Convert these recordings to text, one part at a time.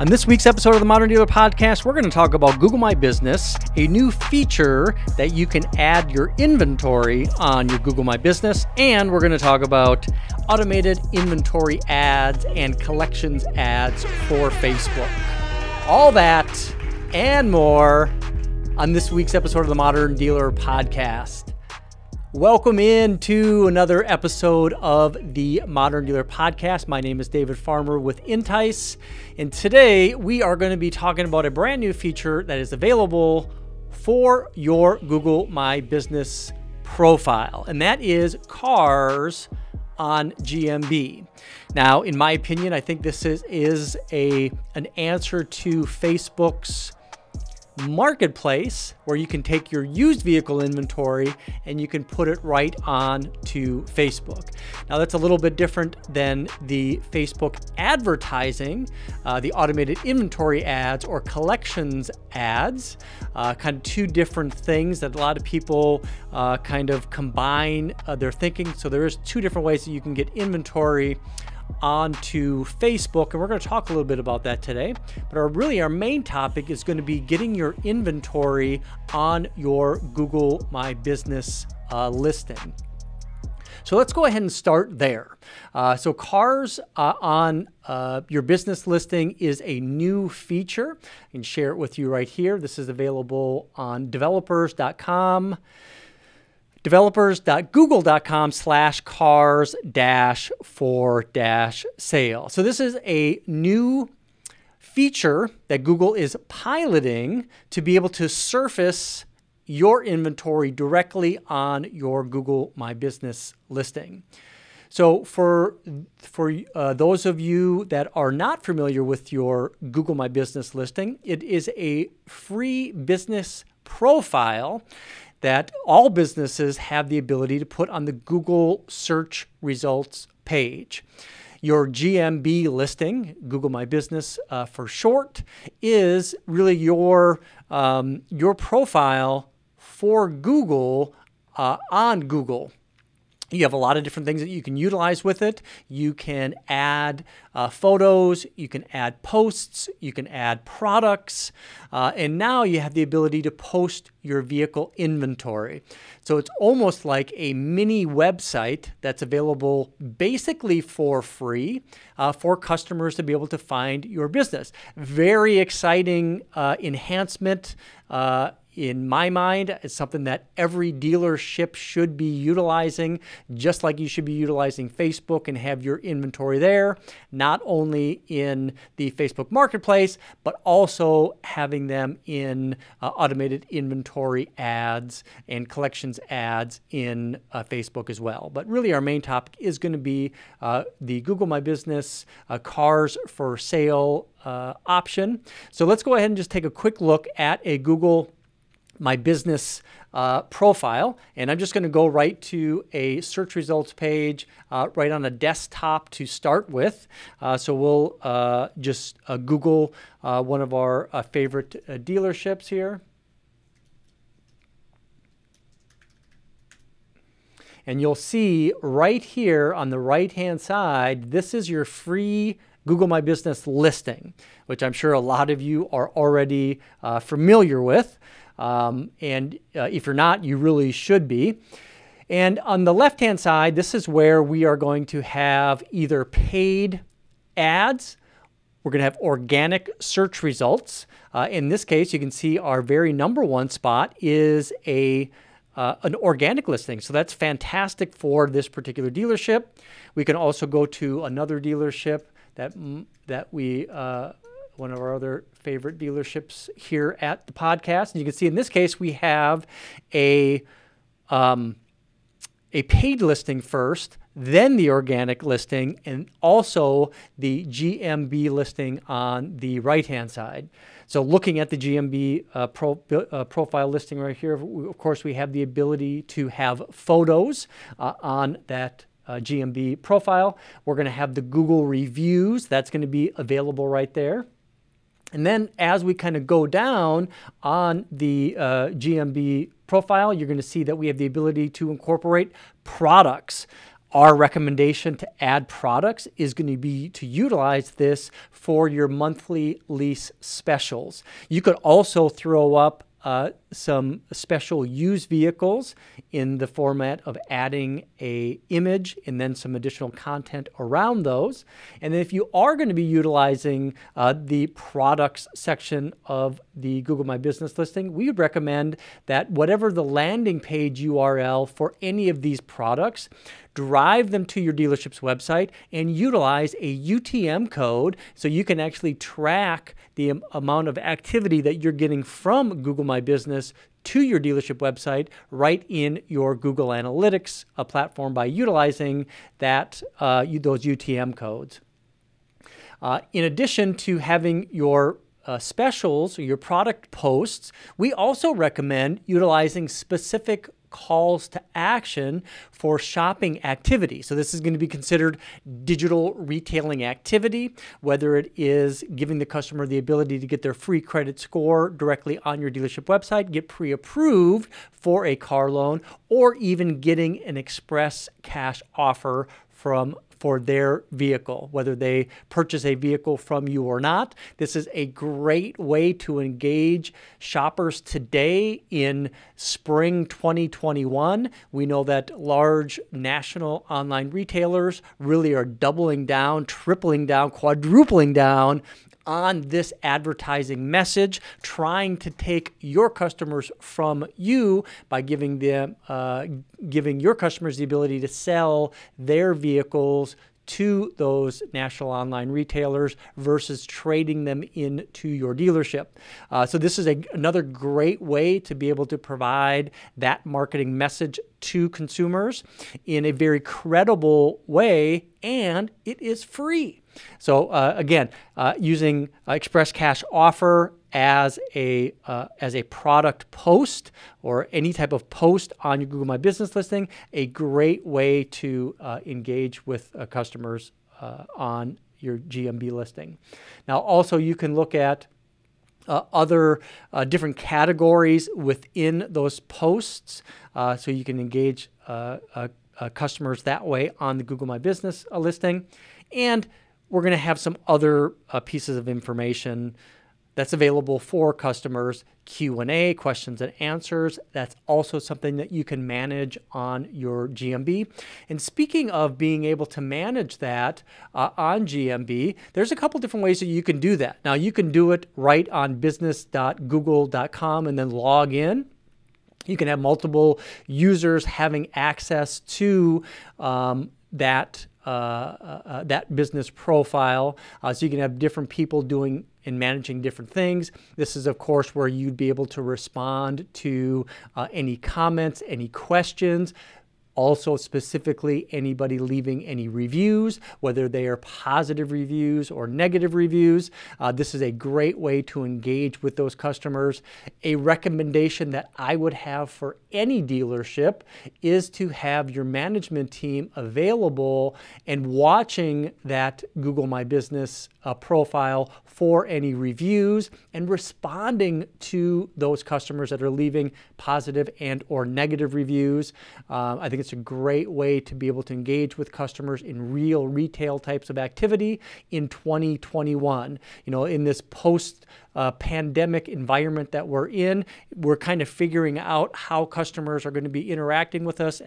On this week's episode of the Modern Dealer Podcast, we're going to talk about Google My Business, a new feature that you can add your inventory on your Google My Business, and we're going to talk about automated inventory ads and collections ads for Facebook. All that and more on this week's episode of the Modern Dealer Podcast. Welcome in to another episode of the Modern Dealer Podcast. My name is David Farmer with Entice, and today we are going to be talking about a brand new feature that is available for your Google My Business profile, and that is cars on GMB. Now, in my opinion, I think this is, is a an answer to Facebook's marketplace where you can take your used vehicle inventory and you can put it right on to Facebook. Now that's a little bit different than the Facebook advertising, uh, the automated inventory ads or collections ads, uh, kind of two different things that a lot of people uh, kind of combine uh, their thinking. So there's two different ways that you can get inventory onto Facebook, and we're going to talk a little bit about that today. But our really our main topic is going to be getting your inventory on your Google My Business uh, listing. So let's go ahead and start there. Uh, so, cars uh, on uh, your business listing is a new feature. I can share it with you right here. This is available on developers.com developers.google.com slash cars dash for dash sale. So this is a new feature that Google is piloting to be able to surface your inventory directly on your Google My Business listing. So for for uh, those of you that are not familiar with your Google My Business listing, it is a free business profile that all businesses have the ability to put on the Google search results page. Your GMB listing, Google My Business uh, for short, is really your um, your profile for Google uh, on Google. You have a lot of different things that you can utilize with it. You can add uh, photos, you can add posts, you can add products, uh, and now you have the ability to post your vehicle inventory. So it's almost like a mini website that's available basically for free uh, for customers to be able to find your business. Very exciting uh, enhancement uh, in my mind, it's something that every dealership should be utilizing, just like you should be utilizing Facebook and have your inventory there, not only in the Facebook marketplace, but also having them in uh, automated inventory ads and collections ads in uh, Facebook as well. But really, our main topic is going to be uh, the Google My Business uh, cars for sale uh, option. So let's go ahead and just take a quick look at a Google my business uh, profile. And I'm just going to go right to a search results page uh, right on a desktop to start with. Uh, so we'll uh, just uh, Google uh, one of our favorite dealerships here. And you'll see right here on the right hand side, this is your free Google My Business listing, which I'm sure a lot of you are already familiar with. Um, and uh, if you're not, you really should be. And on the left hand side, this is where we are going to have either paid ads, we're going to have organic search results. Uh, in this case, you can see our very number one spot is a uh, an organic listing. So that's fantastic for this particular dealership. We can also go to another dealership that that we uh, one of our other favorite dealerships here at the podcast. And you can see in this case, we have a, um, a paid listing first, then the organic listing, and also the GMB listing on the right hand side. So, looking at the GMB uh, pro, uh, profile listing right here, of course, we have the ability to have photos uh, on that uh, GMB profile. We're going to have the Google reviews, that's going to be available right there. And then as we kind of go down on the uh, GMB profile, you're going to see that we have the ability to incorporate products our recommendation to add products is going to be to utilize this for your monthly lease specials. You could also throw up uh, some special used vehicles in the format of adding a image and then some additional content around those. And then if you are going to be utilizing uh, the products section of the Google My Business listing, we would recommend that whatever the landing page URL for any of these products, drive them to your dealership's website and utilize a UTM code so you can actually track the amount of activity that you're getting from Google My Business to your dealership website right in your Google Analytics platform by utilizing that uh, those UTM codes. Uh, in addition to having your uh, specials or your product posts, we also recommend utilizing specific calls to action for shopping activity. So this is going to be considered digital retailing activity, whether it is giving the customer the ability to get their free credit score directly on your dealership website, get pre-approved for a car loan, or even getting an express cash offer from for their vehicle, whether they purchase a vehicle from you or not. This is a great way to engage shoppers today in spring 2021. We know that large national online retailers really are doubling down, tripling down, quadrupling down on this advertising message, trying to take your customers from you by giving them uh, giving your customers the ability to sell their vehicles to those national online retailers versus trading them into your dealership. Uh, so this is a, another great way to be able to provide that marketing message to consumers in a very credible way, and it is free. So uh, again, uh, using uh, Express Cash Offer as a uh, as a product post or any type of post on your Google My Business listing, a great way to uh, engage with uh, customers on your GMB listing. Now, also you can look at uh, other uh, different categories within those posts. Uh, so you can engage customers that way on the Google My Business listing. And we're going to have some other uh, pieces of information that's available for customers q&a questions and answers. That's also something that you can manage on your gmb and speaking of being able to manage that uh, on gmb there's a couple different ways that you can do that. Now you can do it right on business.google.com and then log in. You can have multiple users having access to um, that uh, uh, uh, that business profile. Uh, so you can have different people doing and managing different things. This is, of course, where you'd be able to respond to any comments, any questions. Also, specifically, anybody leaving any reviews, whether they are positive reviews or negative reviews. Uh, this is a great way to engage with those customers. A recommendation that I would have for any dealership is to have your management team available and watching that Google My Business uh, profile for any reviews and responding to those customers that are leaving positive and or negative reviews. Uh, I think it's a great way to be able to engage with customers in real retail types of activity in 2021. You know, in this post uh, pandemic environment that we're in, we're kind of figuring out how customers are going to be interacting with us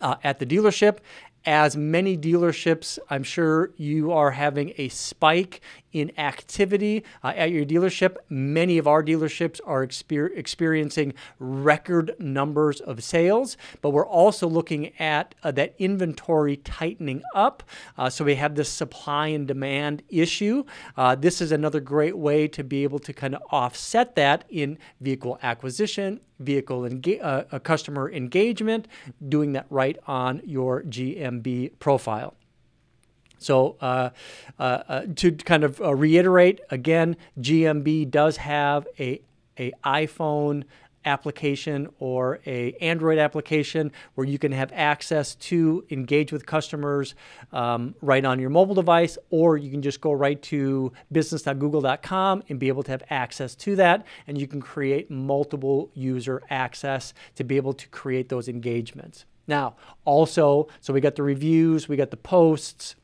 uh, at the dealership as many dealerships, I'm sure you are having a spike in activity uh, at your dealership. Many of our dealerships are exper- experiencing record numbers of sales, but we're also looking at uh, that inventory tightening up. Uh, so we have this supply and demand issue. Uh, this is another great way to be able to kind of offset that in vehicle acquisition, vehicle enga- uh, customer engagement, doing that right on your GMB profile. So, uh, uh, uh, to kind of uh, reiterate again, GMB does have a, a iPhone application or a Android application where you can have access to engage with customers um, right on your mobile device, or you can just go right to business.google.com and be able to have access to that, and you can create multiple user access to be able to create those engagements. Now, also, so we got the reviews, we got the posts,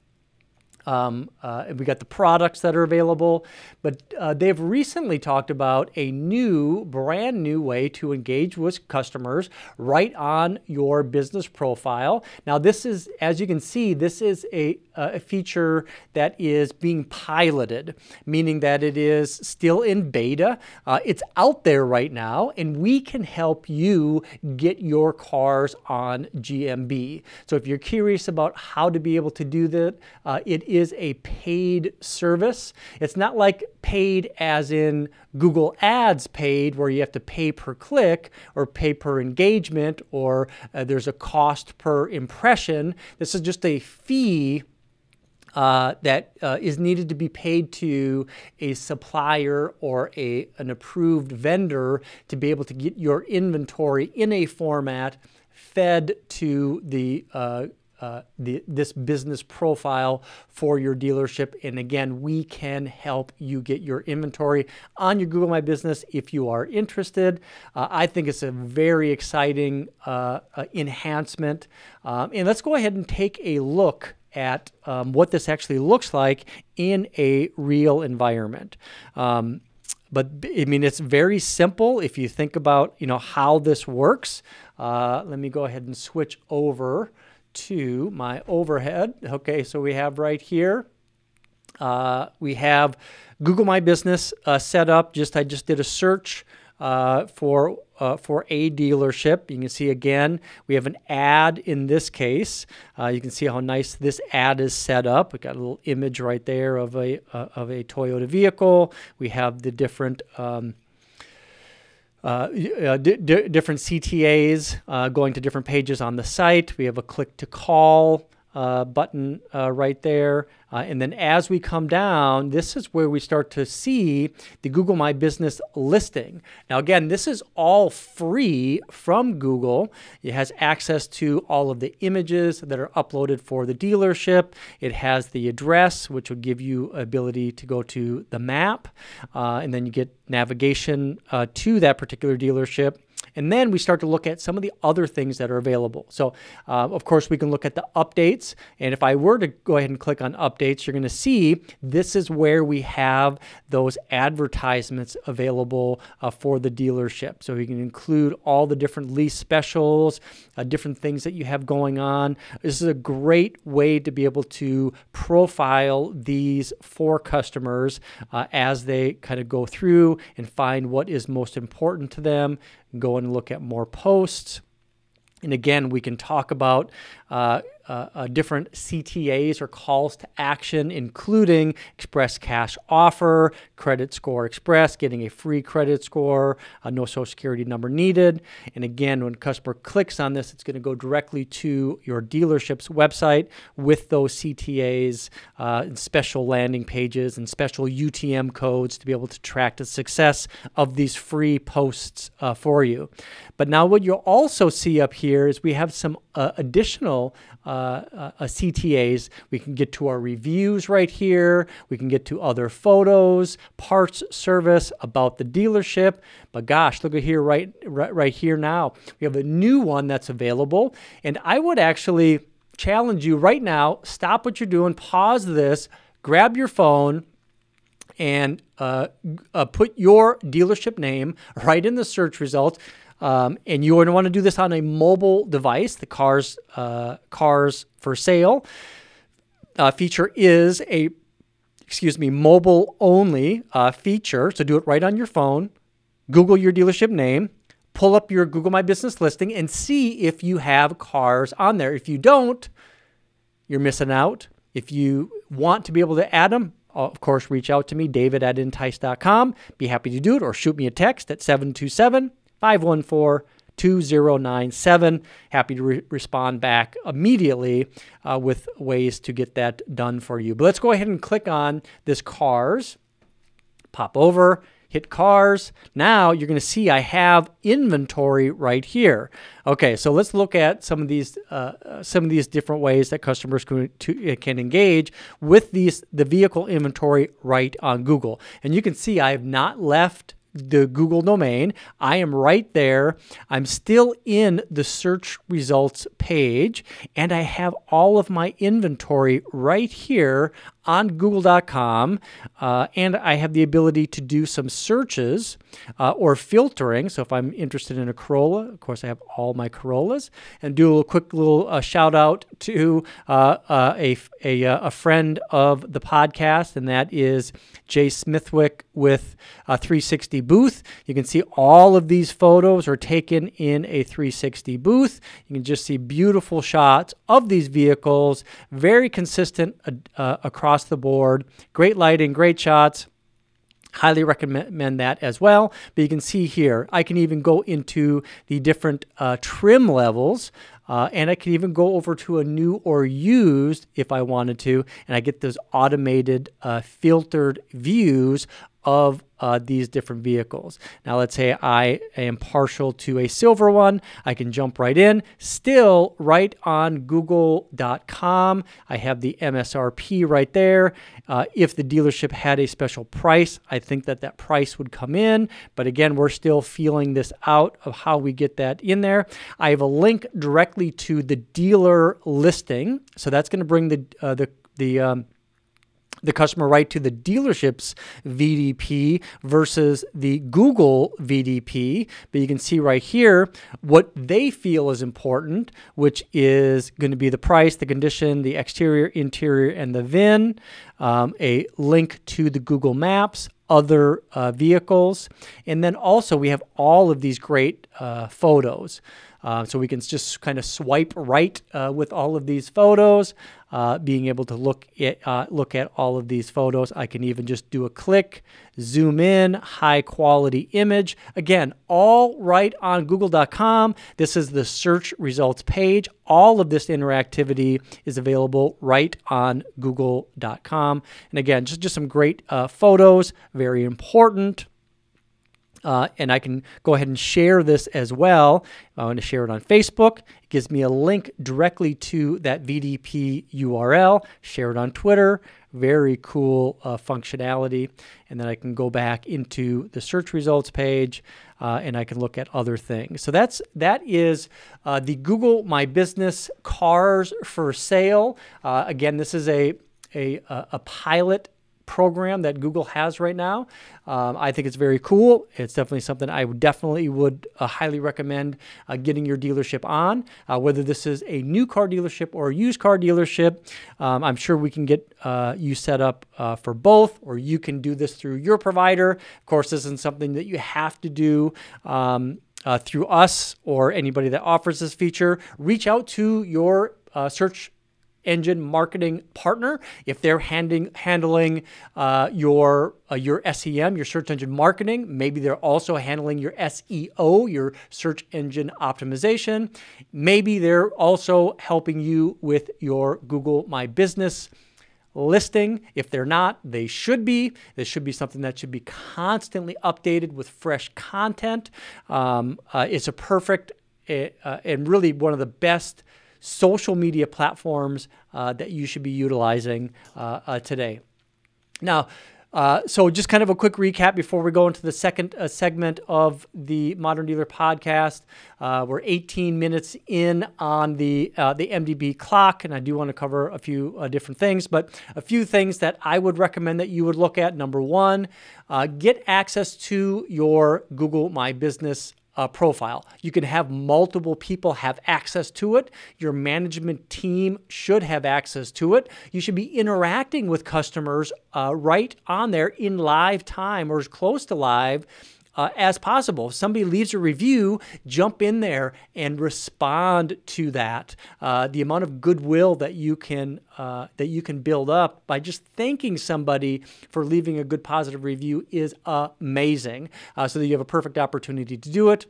um, uh, we got the products that are available, but uh, they've recently talked about a new, brand new way to engage with customers right on your business profile. Now, this is, as you can see, this is a, a feature that is being piloted, meaning that it is still in beta. Uh, it's out there right now, and we can help you get your cars on GMB. So, if you're curious about how to be able to do that, uh, it is is a paid service. It's not like paid as in Google Ads paid, where you have to pay per click or pay per engagement or uh, there's a cost per impression. This is just a fee. Uh, that uh, is needed to be paid to a supplier or a, an approved vendor to be able to get your inventory in a format fed to the uh, uh, the, this business profile for your dealership. And again, we can help you get your inventory on your Google My Business if you are interested. Uh, I think it's a very exciting uh, uh enhancement. Um, and let's go ahead and take a look at um, what this actually looks like in a real environment. Um, but I mean, it's very simple if you think about you know how this works. Uh, let me go ahead and switch over to my overhead. Okay, so we have right here, uh, we have Google My Business uh, set up. Just I just did a search uh, for uh, for a dealership. You can see again we have an ad in this case. Uh, you can see how nice this ad is set up. We got a little image right there of a uh, of a Toyota vehicle. We have the different um, uh, uh different CTAs uh, going to different pages on the site. We have a click to call uh, button uh, right there. Uh, and then as we come down, this is where we start to see the Google My Business listing. Now, again, this is all free from Google. It has access to all of the images that are uploaded for the dealership. It has the address, which will give you ability to go to the map, uh, and then you get navigation uh, to that particular dealership. And then we start to look at some of the other things that are available. So, uh, of course, we can look at the updates. And if I were to go ahead and click on updates, you're going to see this is where we have those advertisements available uh, for the dealership. So, we can include all the different lease specials, uh, different things that you have going on. This is a great way to be able to profile these for customers uh, as they kind of go through and find what is most important to them go and look at more posts. And again, we can talk about uh, uh, uh, different CTAs or calls to action, including Express Cash Offer, Credit Score Express, getting a free credit score, uh, no social security number needed. And again, when a customer clicks on this, it's going to go directly to your dealership's website with those CTAs, uh, and special landing pages, and special UTM codes to be able to track the success of these free posts uh, for you. But now, what you'll also see up here is we have some uh, additional uh, uh CTAs. We can get to our reviews right here. We can get to other photos, parts service, about the dealership. But gosh, look at here right, right, right here now. We have a new one that's available. And I would actually challenge you right now, stop what you're doing, pause this, grab your phone, and uh, uh, put your dealership name right in the search results. Um, and you want to do this on a mobile device. The cars, uh, cars for sale uh, feature is a, excuse me, mobile only uh, feature. So do it right on your phone. Google your dealership name, pull up your Google My Business listing, and see if you have cars on there. If you don't, you're missing out. If you want to be able to add them, of course, reach out to me, david at entice.com. Be happy to do it, or shoot me a text at 727 514 2097. Happy to re- respond back immediately uh, with ways to get that done for you. But let's go ahead and click on this cars, pop over, hit cars. Now you're going to see I have inventory right here. Okay, so let's look at some of these uh, uh some of these different ways that customers can, to, can engage with these the vehicle inventory right on Google. And you can see I have not left the Google domain. I am right there. I'm still in the search results page, and I have all of my inventory right here on google.com uh, and I have the ability to do some searches uh, or filtering. So if I'm interested in a Corolla, of course, I have all my Corollas and do a little quick little uh, shout out to uh, uh, a, a, uh, a, friend of the podcast, and that is Jay Smithwick with a 360 booth. You can see all of these photos are taken in a 360 booth. You can just see beautiful shots of these vehicles, very consistent across across the board. Great lighting, great shots. Highly recommend that as well. But you can see here, I can even go into the different uh, trim levels. Uh, and I can even go over to a new or used if I wanted to, and I get those automated uh, filtered views of uh, these different vehicles. Now, let's say I am partial to a silver one. I can jump right in. Still, right on google.com, I have the MSRP right there. Uh, if the dealership had a special price, I think that that price would come in. But again, we're still feeling this out of how we get that in there. I have a link directly to the dealer listing. So that's going to bring the, uh, the, the, um, the customer right to the dealership's VDP versus the Google VDP. But you can see right here what they feel is important, which is going to be the price, the condition, the exterior, interior, and the VIN, um, a link to the Google Maps, other uh, vehicles. And then also we have all of these great uh, photos. Uh, so we can just kind of swipe right uh, with all of these photos, uh, being able to look at, uh, look at all of these photos. I can even just do a click, zoom in, high quality image. Again, all right on google.com. This is the search results page. All of this interactivity is available right on google.com. And again, just, just some great uh, photos, very important. Uh, and I can go ahead and share this as well. I want to share it on Facebook. It gives me a link directly to that VDP URL. Share it on Twitter. Very cool uh, functionality. And then I can go back into the search results page uh, and I can look at other things. So that's that is uh, the Google My Business Cars for Sale. Uh, again, this is a a, a pilot program that Google has right now. Um, I think it's very cool. It's definitely something I definitely would uh, highly recommend uh, getting your dealership on. Uh, whether this is a new car dealership or a used car dealership, um, I'm sure we can get uh, you set up uh, for both, or you can do this through your provider. Of course, this isn't something that you have to do. Um, uh, through us or anybody that offers this feature, reach out to your search engine marketing partner. If they're handing, handling uh, your uh, your SEM, your search engine marketing, maybe they're also handling your SEO, your search engine optimization. Maybe they're also helping you with your Google My Business listing. If they're not, they should be. This should be something that should be constantly updated with fresh content. Um, uh, it's a perfect uh, and really one of the best social media platforms uh, that you should be utilizing uh, uh, today. Now, uh, so just kind of a quick recap before we go into the second uh, segment of the Modern Dealer podcast. We're 18 minutes in on the the MDP clock, and I do want to cover a few different things, but a few things that I would recommend that you would look at. Number one, get access to your Google My Business uh, profile. You can have multiple people have access to it. Your management team should have access to it. You should be interacting with customers uh, right on there in live time or as close to live uh, as possible. If somebody leaves a review, jump in there and respond to that. Uh, the amount of goodwill that you can uh, that you can build up by just thanking somebody for leaving a good positive review is amazing. Uh, so that you have a perfect opportunity to do it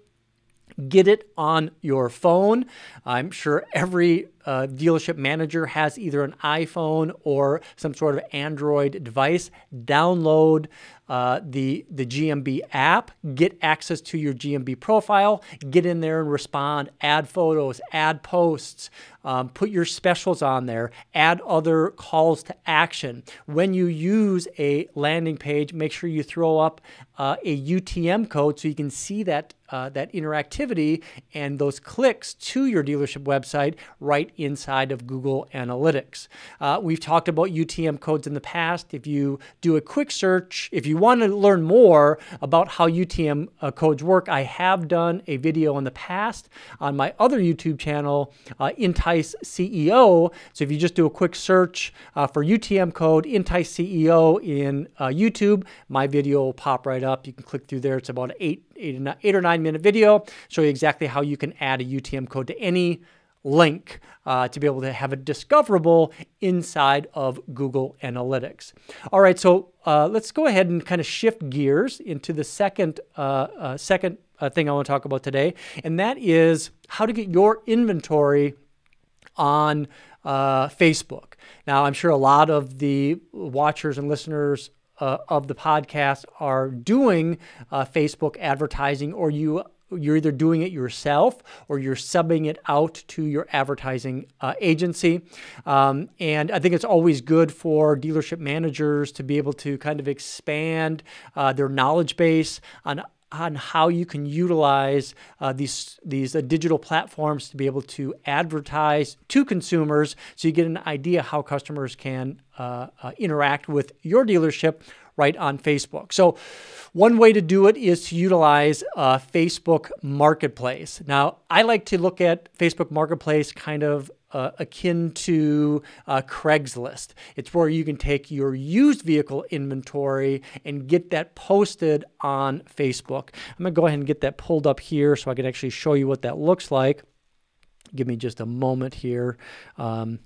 get it on your phone. I'm sure every uh, dealership manager has either an iPhone or some sort of Android device, download uh, the the GMB app, get access to your GMB profile, get in there and respond, add photos, add posts, um, put your specials on there, add other calls to action. When you use a landing page, make sure you throw up uh, a UTM code so you can see that uh, that interactivity and those clicks to your dealership website right inside of Google Analytics. Uh, we've talked about UTM codes in the past. If you do a quick search, if you want to learn more about how UTM uh, codes work, I have done a video in the past on my other YouTube channel, uh, Entice CEO. So if you just do a quick search uh, for UTM code, Entice CEO in uh, YouTube, my video will pop right up. You can click through there. It's about eight, eight, eight or nine minute video, show you exactly how you can add a UTM code to any link uh, to be able to have it discoverable inside of Google Analytics. All right, so uh, let's go ahead and kind of shift gears into the second uh, uh second uh, thing I want to talk about today, and that is how to get your inventory on uh, Facebook. Now, I'm sure a lot of the watchers and listeners uh, of the podcast are doing uh, Facebook advertising, or you you're either doing it yourself or you're subbing it out to your advertising uh, agency. Um, and I think it's always good for dealership managers to be able to kind of expand uh, their knowledge base on on how you can utilize uh, these these uh, digital platforms to be able to advertise to consumers, so you get an idea how customers can uh, uh interact with your dealership right on Facebook. So, one way to do it is to utilize uh, Facebook Marketplace. Now, I like to look at Facebook Marketplace kind of uh, akin to uh, Craigslist. It's where you can take your used vehicle inventory and get that posted on Facebook. I'm going to go ahead and get that pulled up here so I can actually show you what that looks like. Give me just a moment here. Um,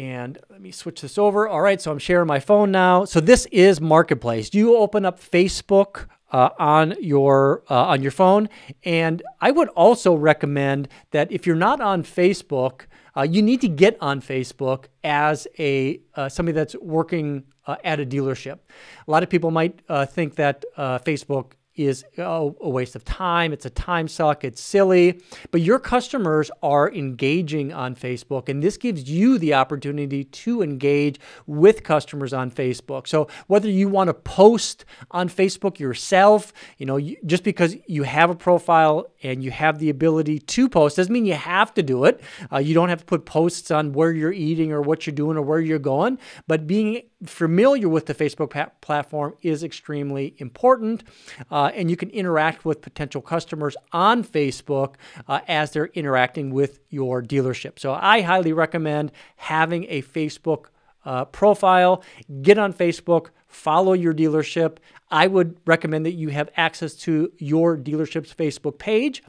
and let me switch this over. All right, so I'm sharing my phone now. So this is Marketplace. You open up Facebook uh, on your uh, on your phone. And I would also recommend that if you're not on Facebook, uh, you need to get on Facebook as a uh, somebody that's working uh, at a dealership. A lot of people might uh, think that Facebook is a waste of time. It's a time suck. It's silly. But your customers are engaging on Facebook, and this gives you the opportunity to engage with customers on Facebook. So whether you want to post on Facebook yourself, you know, just because you have a profile and you have the ability to post doesn't mean you have to do it. Uh, you don't have to put posts on where you're eating or what you're doing or where you're going, but being familiar with the Facebook pa- platform is extremely important. Uh, and you can interact with potential customers on Facebook uh, as they're interacting with your dealership. So I highly recommend having a Facebook uh, profile. Get on Facebook, follow your dealership. I would recommend that you have access to your dealership's Facebook page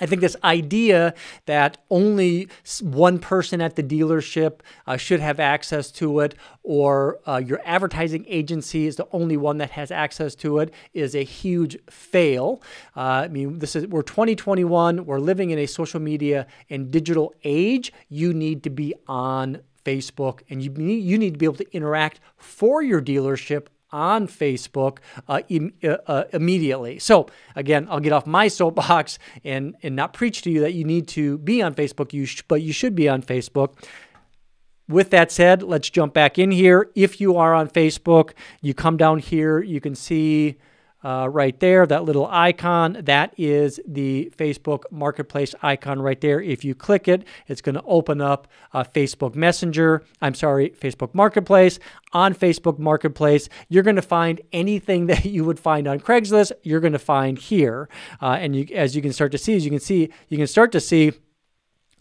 I think this idea that only one person at the dealership uh, should have access to it, or uh, your advertising agency is the only one that has access to it, is a huge fail. Uh, I mean, this is we're 2021. We're living in a social media and digital age. You need to be on Facebook, and you you need to be able to interact for your dealership on Facebook uh, Im- uh, uh, immediately. So again, I'll get off my soapbox and and not preach to you that you need to be on Facebook. You sh- but you should be on Facebook. With that said, let's jump back in here. If you are on Facebook, you come down here. You can see uh, right there, that little icon, that is the Facebook Marketplace icon right there. If you click it, it's going to open up uh, Facebook Messenger. I'm sorry, Facebook Marketplace. On Facebook Marketplace, you're going to find anything that you would find on Craigslist, you're going to find here. Uh, and you, as you can start to see, as you can see, you can start to see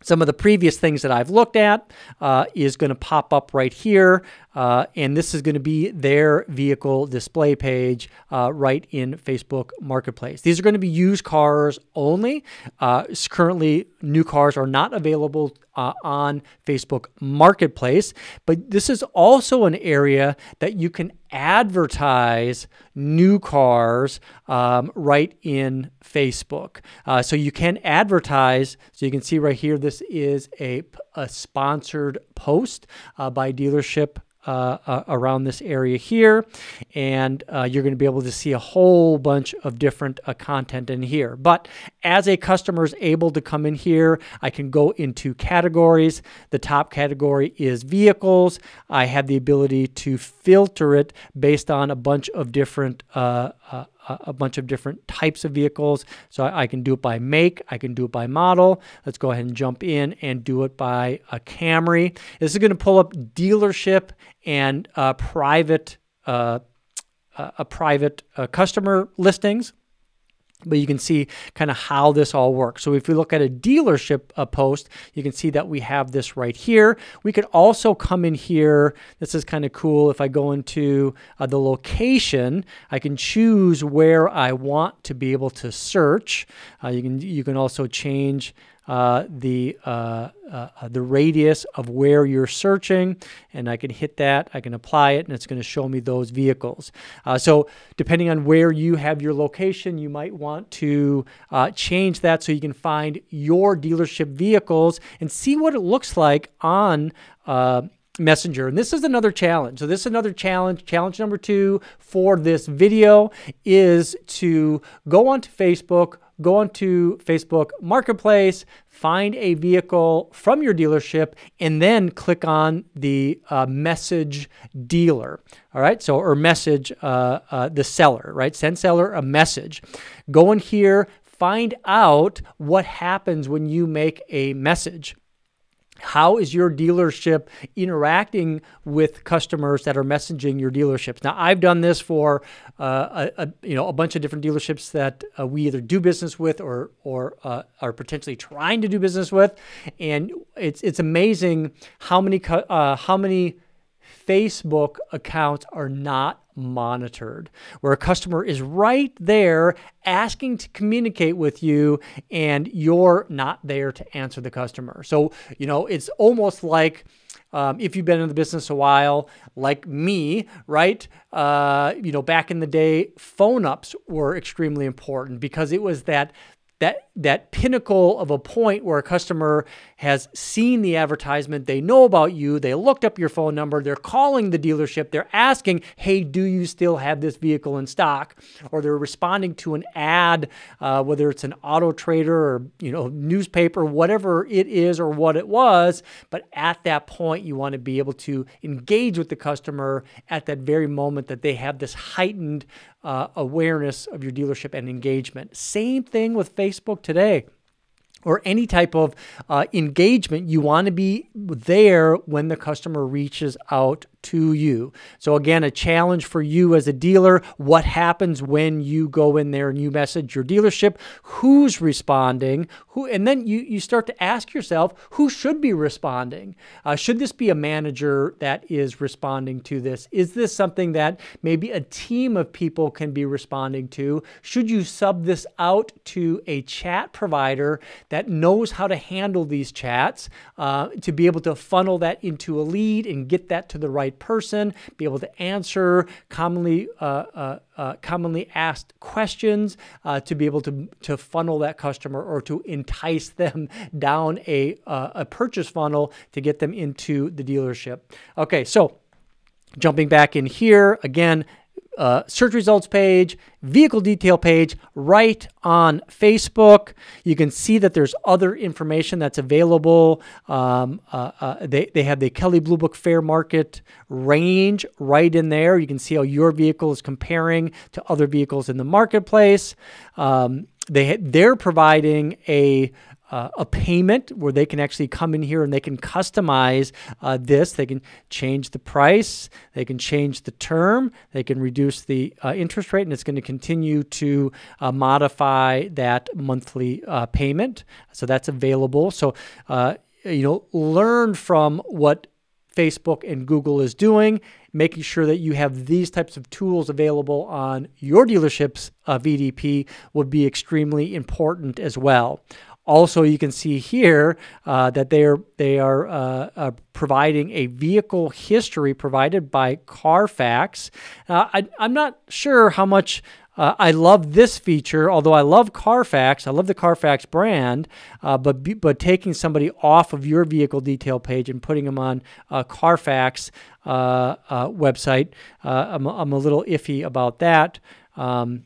some of the previous things that I've looked at uh, is going to pop up right here. Uh, and this is going to be their vehicle display page uh, right in Facebook Marketplace. These are going to be used cars only. Uh, currently, new cars are not available uh, on Facebook Marketplace, but this is also an area that you can advertise new cars um, right in Facebook. Uh, so you can advertise. So you can see right here, this is a, a sponsored post uh, by dealership uh, uh, around this area here, and uh, you're going to be able to see a whole bunch of different uh, content in here. But as a customer is able to come in here, I can go into categories. The top category is vehicles. I have the ability to filter it based on a bunch of different a bunch of different types of vehicles. So I, can do it by make, I can do it by model. Let's go ahead and jump in and do it by a Camry. This is going to pull up dealership and uh, private uh, uh, a private uh, customer listings but you can see kind of how this all works. So if we look at a dealership uh, post, you can see that we have this right here. We could also come in here. This is kind of cool. If I go into uh, the location, I can choose where I want to be able to search. Uh, you can you can also change uh, the uh, uh, the radius of where you're searching, and I can hit that. I can apply it, and it's going to show me those vehicles. Uh, so depending on where you have your location, you might want to uh, change that so you can find your dealership vehicles and see what it looks like on. Messenger. And this is another challenge. So this is another challenge. Challenge number two for this video is to go onto Facebook, go onto Facebook Marketplace, find a vehicle from your dealership, and then click on the uh, message dealer. All right, so or message uh, uh, the seller, right? Send seller a message. Go in here, find out what happens when you make a message. How is your dealership interacting with customers that are messaging your dealerships? Now, I've done this for uh, a, a, you know a bunch of different dealerships that uh, we either do business with or or uh, are potentially trying to do business with, and it's it's amazing how many uh, how many Facebook accounts are not monitored, where a customer is right there asking to communicate with you and you're not there to answer the customer. So, you know, it's almost like um, if you've been in the business a while, like me, right? Uh, you know, back in the day, phone ups were extremely important because it was that that that pinnacle of a point where a customer has seen the advertisement, they know about you, they looked up your phone number, they're calling the dealership, they're asking, "Hey, do you still have this vehicle in stock?" Or they're responding to an ad, uh, whether it's an auto trader or you know newspaper, whatever it is or what it was. But at that point, you want to be able to engage with the customer at that very moment that they have this heightened uh, awareness of your dealership and engagement. Same thing with Facebook today or any type of uh, engagement, you want to be there when the customer reaches out to you. So, again, a challenge for you as a dealer what happens when you go in there and you message your dealership? Who's responding? Who, and then you, you start to ask yourself who should be responding? Uh, should this be a manager that is responding to this? Is this something that maybe a team of people can be responding to? Should you sub this out to a chat provider that knows how to handle these chats uh, to be able to funnel that into a lead and get that to the right right person, be able to answer commonly uh, uh, uh, commonly asked questions, uh, to be able to to funnel that customer or to entice them down a uh, a purchase funnel to get them into the dealership. Okay, so jumping back in here again uh, search results page, vehicle detail page right on Facebook. You can see that there's other information that's available. Um, uh, uh, they, they have the Kelley Blue Book Fair Market range right in there. You can see how your vehicle is comparing to other vehicles in the marketplace. Um, they, they're providing a uh, a payment where they can actually come in here and they can customize uh, this. They can change the price, they can change the term, they can reduce the uh, interest rate, and it's going to continue to uh, modify that monthly uh, payment. So that's available. So, uh, you know, learn from what Facebook and Google is doing, making sure that you have these types of tools available on your dealership's uh, VDP would be extremely important as well. Also, you can see here uh, that they are they are uh, uh, providing a vehicle history provided by Carfax. Uh, I, I'm not sure how much uh, I love this feature, although I love Carfax. I love the Carfax brand, uh, but but taking somebody off of your vehicle detail page and putting them on a Carfax uh, uh website, uh, I'm, I'm a little iffy about that. Um,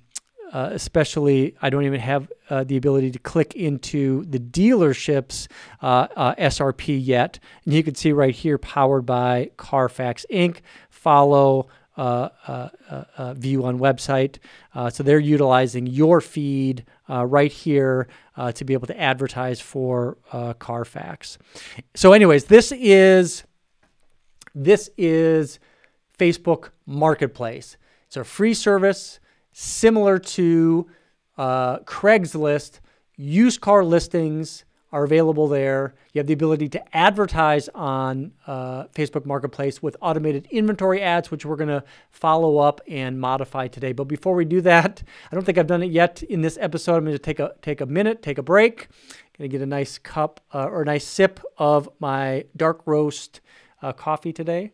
uh, especially I don't even have uh, the ability to click into the dealership's uh, uh SRP yet. And you can see right here, powered by Carfax Inc. Follow. Uh, uh, view on website. so they're utilizing your feed right here to be able to advertise for Carfax. So, anyways, this is this is Facebook Marketplace. It's a free service similar to uh, Craigslist, used car listings are available there. You have the ability to advertise on uh, Facebook Marketplace with automated inventory ads, which we're going to follow up and modify today. But before we do that, I don't think I've done it yet in this episode. I'm going to take a take a minute, take a break. Going to get a nice cup uh, or a nice sip of my dark roast uh, coffee today.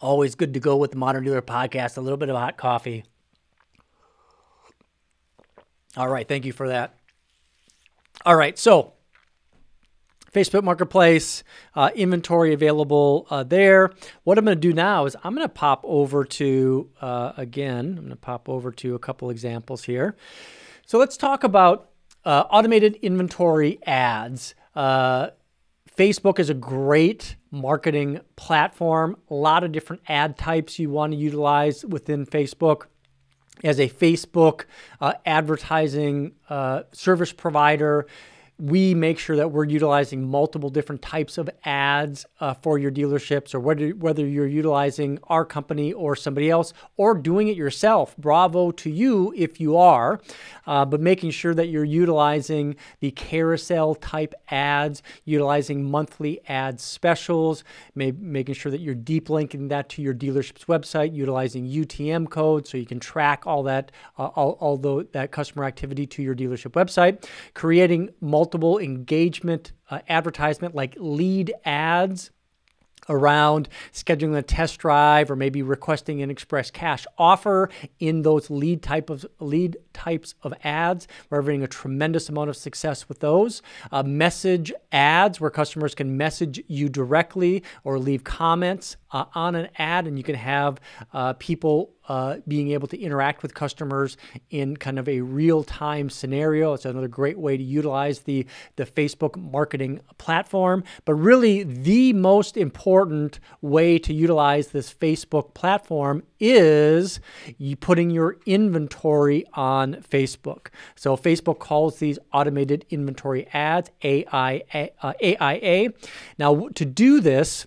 Always good to go with the Modern Dealer podcast. A little bit of hot coffee. All right. Thank you for that. All right. So, Facebook Marketplace, uh, inventory available uh, there. What I'm going to do now is I'm going to pop over to, uh, again, I'm going to pop over to a couple examples here. So let's talk about uh, automated inventory ads. Facebook is a great marketing platform, a lot of different ad types you want to utilize within Facebook. As a Facebook uh, advertising uh, service provider, we make sure that we're utilizing multiple different types of ads uh, for your dealerships or whether, whether you're utilizing our company or somebody else or doing it yourself. Bravo to you if you are, uh, but making sure that you're utilizing the carousel type ads, utilizing monthly ad specials, may, making sure that you're deep linking that to your dealership's website, utilizing UTM code so you can track all that, uh, all, all the, that customer activity to your dealership website, creating multiple multiple engagement uh, advertisement like lead ads around scheduling a test drive or maybe requesting an express cash offer in those lead type of lead types of ads. We're having a tremendous amount of success with those. Uh, message ads where customers can message you directly or leave comments uh, on an ad, and you can have uh, people uh, being able to interact with customers in kind of a real-time scenario. It's another great way to utilize the the Facebook marketing platform. But really, the most important way to utilize this Facebook platform is you putting your inventory on Facebook. So Facebook calls these automated inventory ads, AIA. Uh, AIA. Now, to do this,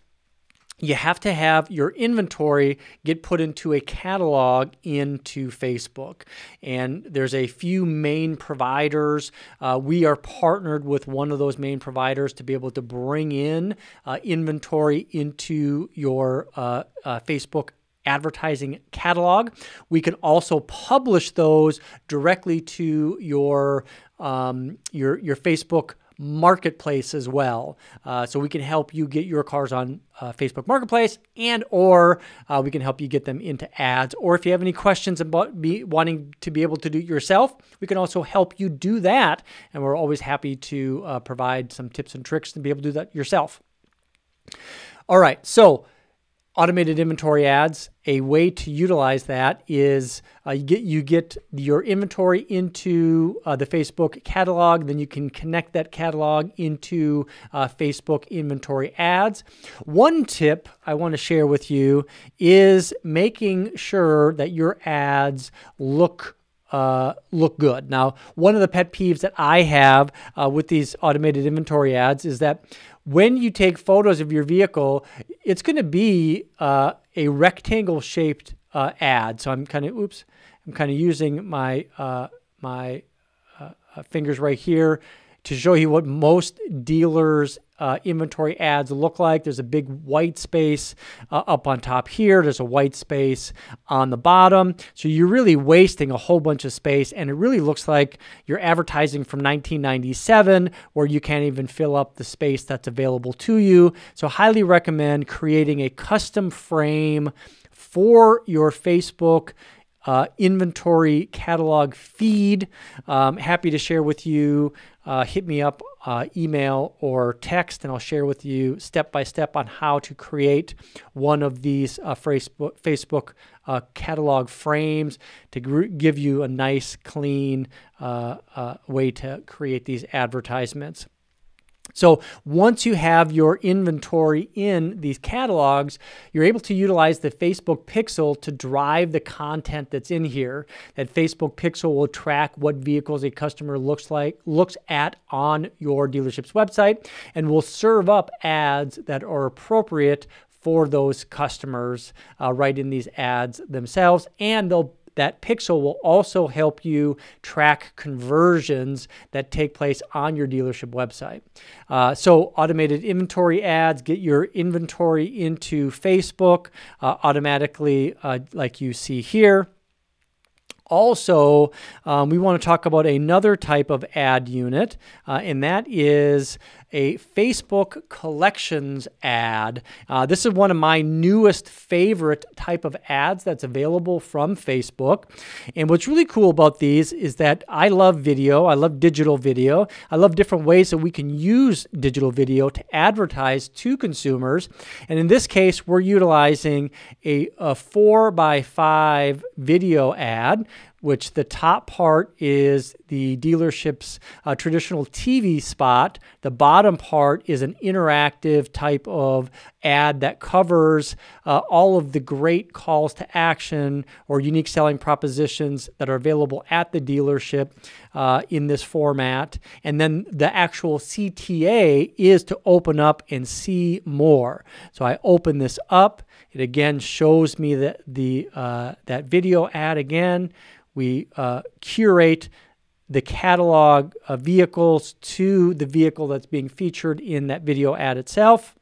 you have to have your inventory get put into a catalog into Facebook. And there's a few main providers. Uh, we are partnered with one of those main providers to be able to bring in uh, inventory into your uh, uh Facebook advertising catalog. We can also publish those directly to your um, your your Facebook marketplace as well. Uh, so we can help you get your cars on uh, facebook marketplace and or uh, we can help you get them into ads. Or if you have any questions about be wanting to be able to do it yourself we can also help you do that. And we're always happy to uh, provide some tips and tricks to be able to do that yourself. All right. So automated inventory ads. A way to utilize that is uh, you get you get your inventory into uh, the facebook catalog. Then you can connect that catalog into uh, facebook inventory ads. One tip i want to share with you is making sure that your ads look uh, look good. Now, one of the pet peeves that I have uh, with these automated inventory ads is that when you take photos of your vehicle, it's going to be uh, a rectangle shaped uh, ad. So I'm kind of, oops, I'm kind of using my, uh, my uh, uh, fingers right here to show you what most dealers uh, inventory ads look like. There's a big white space uh, up on top here. There's a white space on the bottom. So you're really wasting a whole bunch of space, and it really looks like you're advertising from 1997 where you can't even fill up the space that's available to you. So, highly recommend creating a custom frame for your Facebook uh, inventory catalog feed. Um, happy to share with you. Uh, hit me up, uh, email or text, and I'll share with you step by step on how to create one of these uh, Facebook, Facebook uh, catalog frames to gr- give you a nice, clean uh, way to create these advertisements. So once you have your inventory in these catalogs, you're able to utilize the Facebook Pixel to drive the content that's in here. That Facebook Pixel will track what vehicles a customer looks like looks at on your dealership's website and will serve up ads that are appropriate for those customers uh, right in these ads themselves and they'll that pixel will also help you track conversions that take place on your dealership website. Uh, so, automated inventory ads get your inventory into Facebook uh, automatically, uh, like you see here. Also, um, we want to talk about another type of ad unit, uh, and that is a Facebook collections ad. Uh, this is one of my newest favorite type of ads that's available from Facebook. And what's really cool about these is that I love video, I love digital video, I love different ways that we can use digital video to advertise to consumers. And in this case, we're utilizing a, a four by five video ad which the top part is the dealership's uh, traditional TV spot. The bottom part is an interactive type of ad that covers uh, all of the great calls to action or unique selling propositions that are available at the dealership uh, in this format. And then the actual CTA is to open up and see more. So I open this up. It again shows me that the uh, that video ad again. We uh, curate the catalog of vehicles to the vehicle that's being featured in that video ad itself.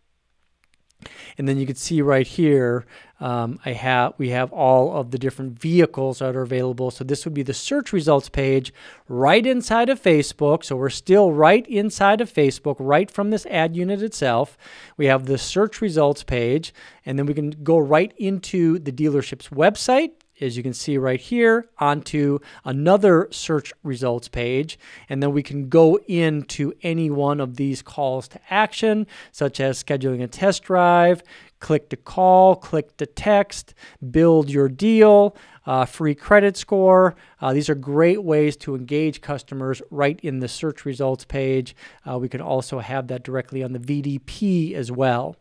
And then you can see right here, um, I have we have all of the different vehicles that are available. So this would be the search results page right inside of Facebook. So we're still right inside of Facebook, right from this ad unit itself. We have the search results page, and then we can go right into the dealership's website as you can see right here, onto another search results page. And then we can go into any one of these calls to action, such as scheduling a test drive, click to call, click to text, build your deal, uh, free credit score. Uh, these are great ways to engage customers right in the search results page. Uh, we can also have that directly on the VDP as well.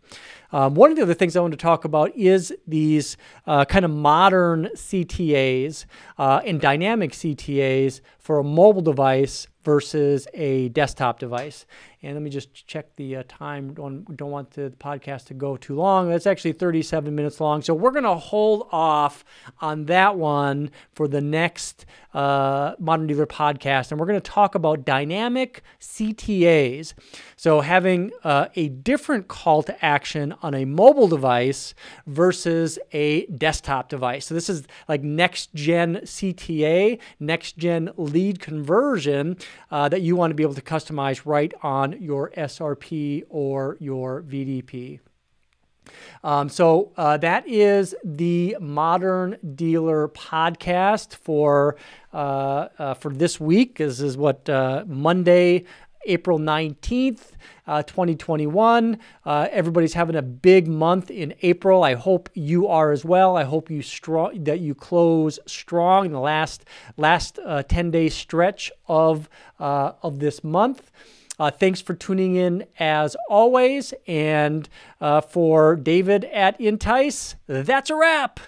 Um, one of the other things I want to talk about is these uh, kind of modern CTAs uh, and dynamic CTAs for a mobile device versus a desktop device. And let me just check the uh, time. Don't, don't want the podcast to go too long. That's actually 37 minutes long. So we're going to hold off on that one for the next uh, Modern Dealer podcast. And we're going to talk about dynamic CTAs. So having uh, a different call to action on a mobile device versus a desktop device. So this is like next gen CTA, next gen lead conversion uh, that you want to be able to customize right on your SRP or your VDP. Um, so uh, that is the Modern Dealer podcast for uh, uh, for this week. This is what uh, Monday, April 19th, uh, 2021. Uh, everybody's having a big month in April. I hope you are as well. I hope you strong that you close strong in the last last uh, 10 day stretch of uh, of this month. Uh, thanks for tuning in as always. And uh, for David at Entice, that's a wrap.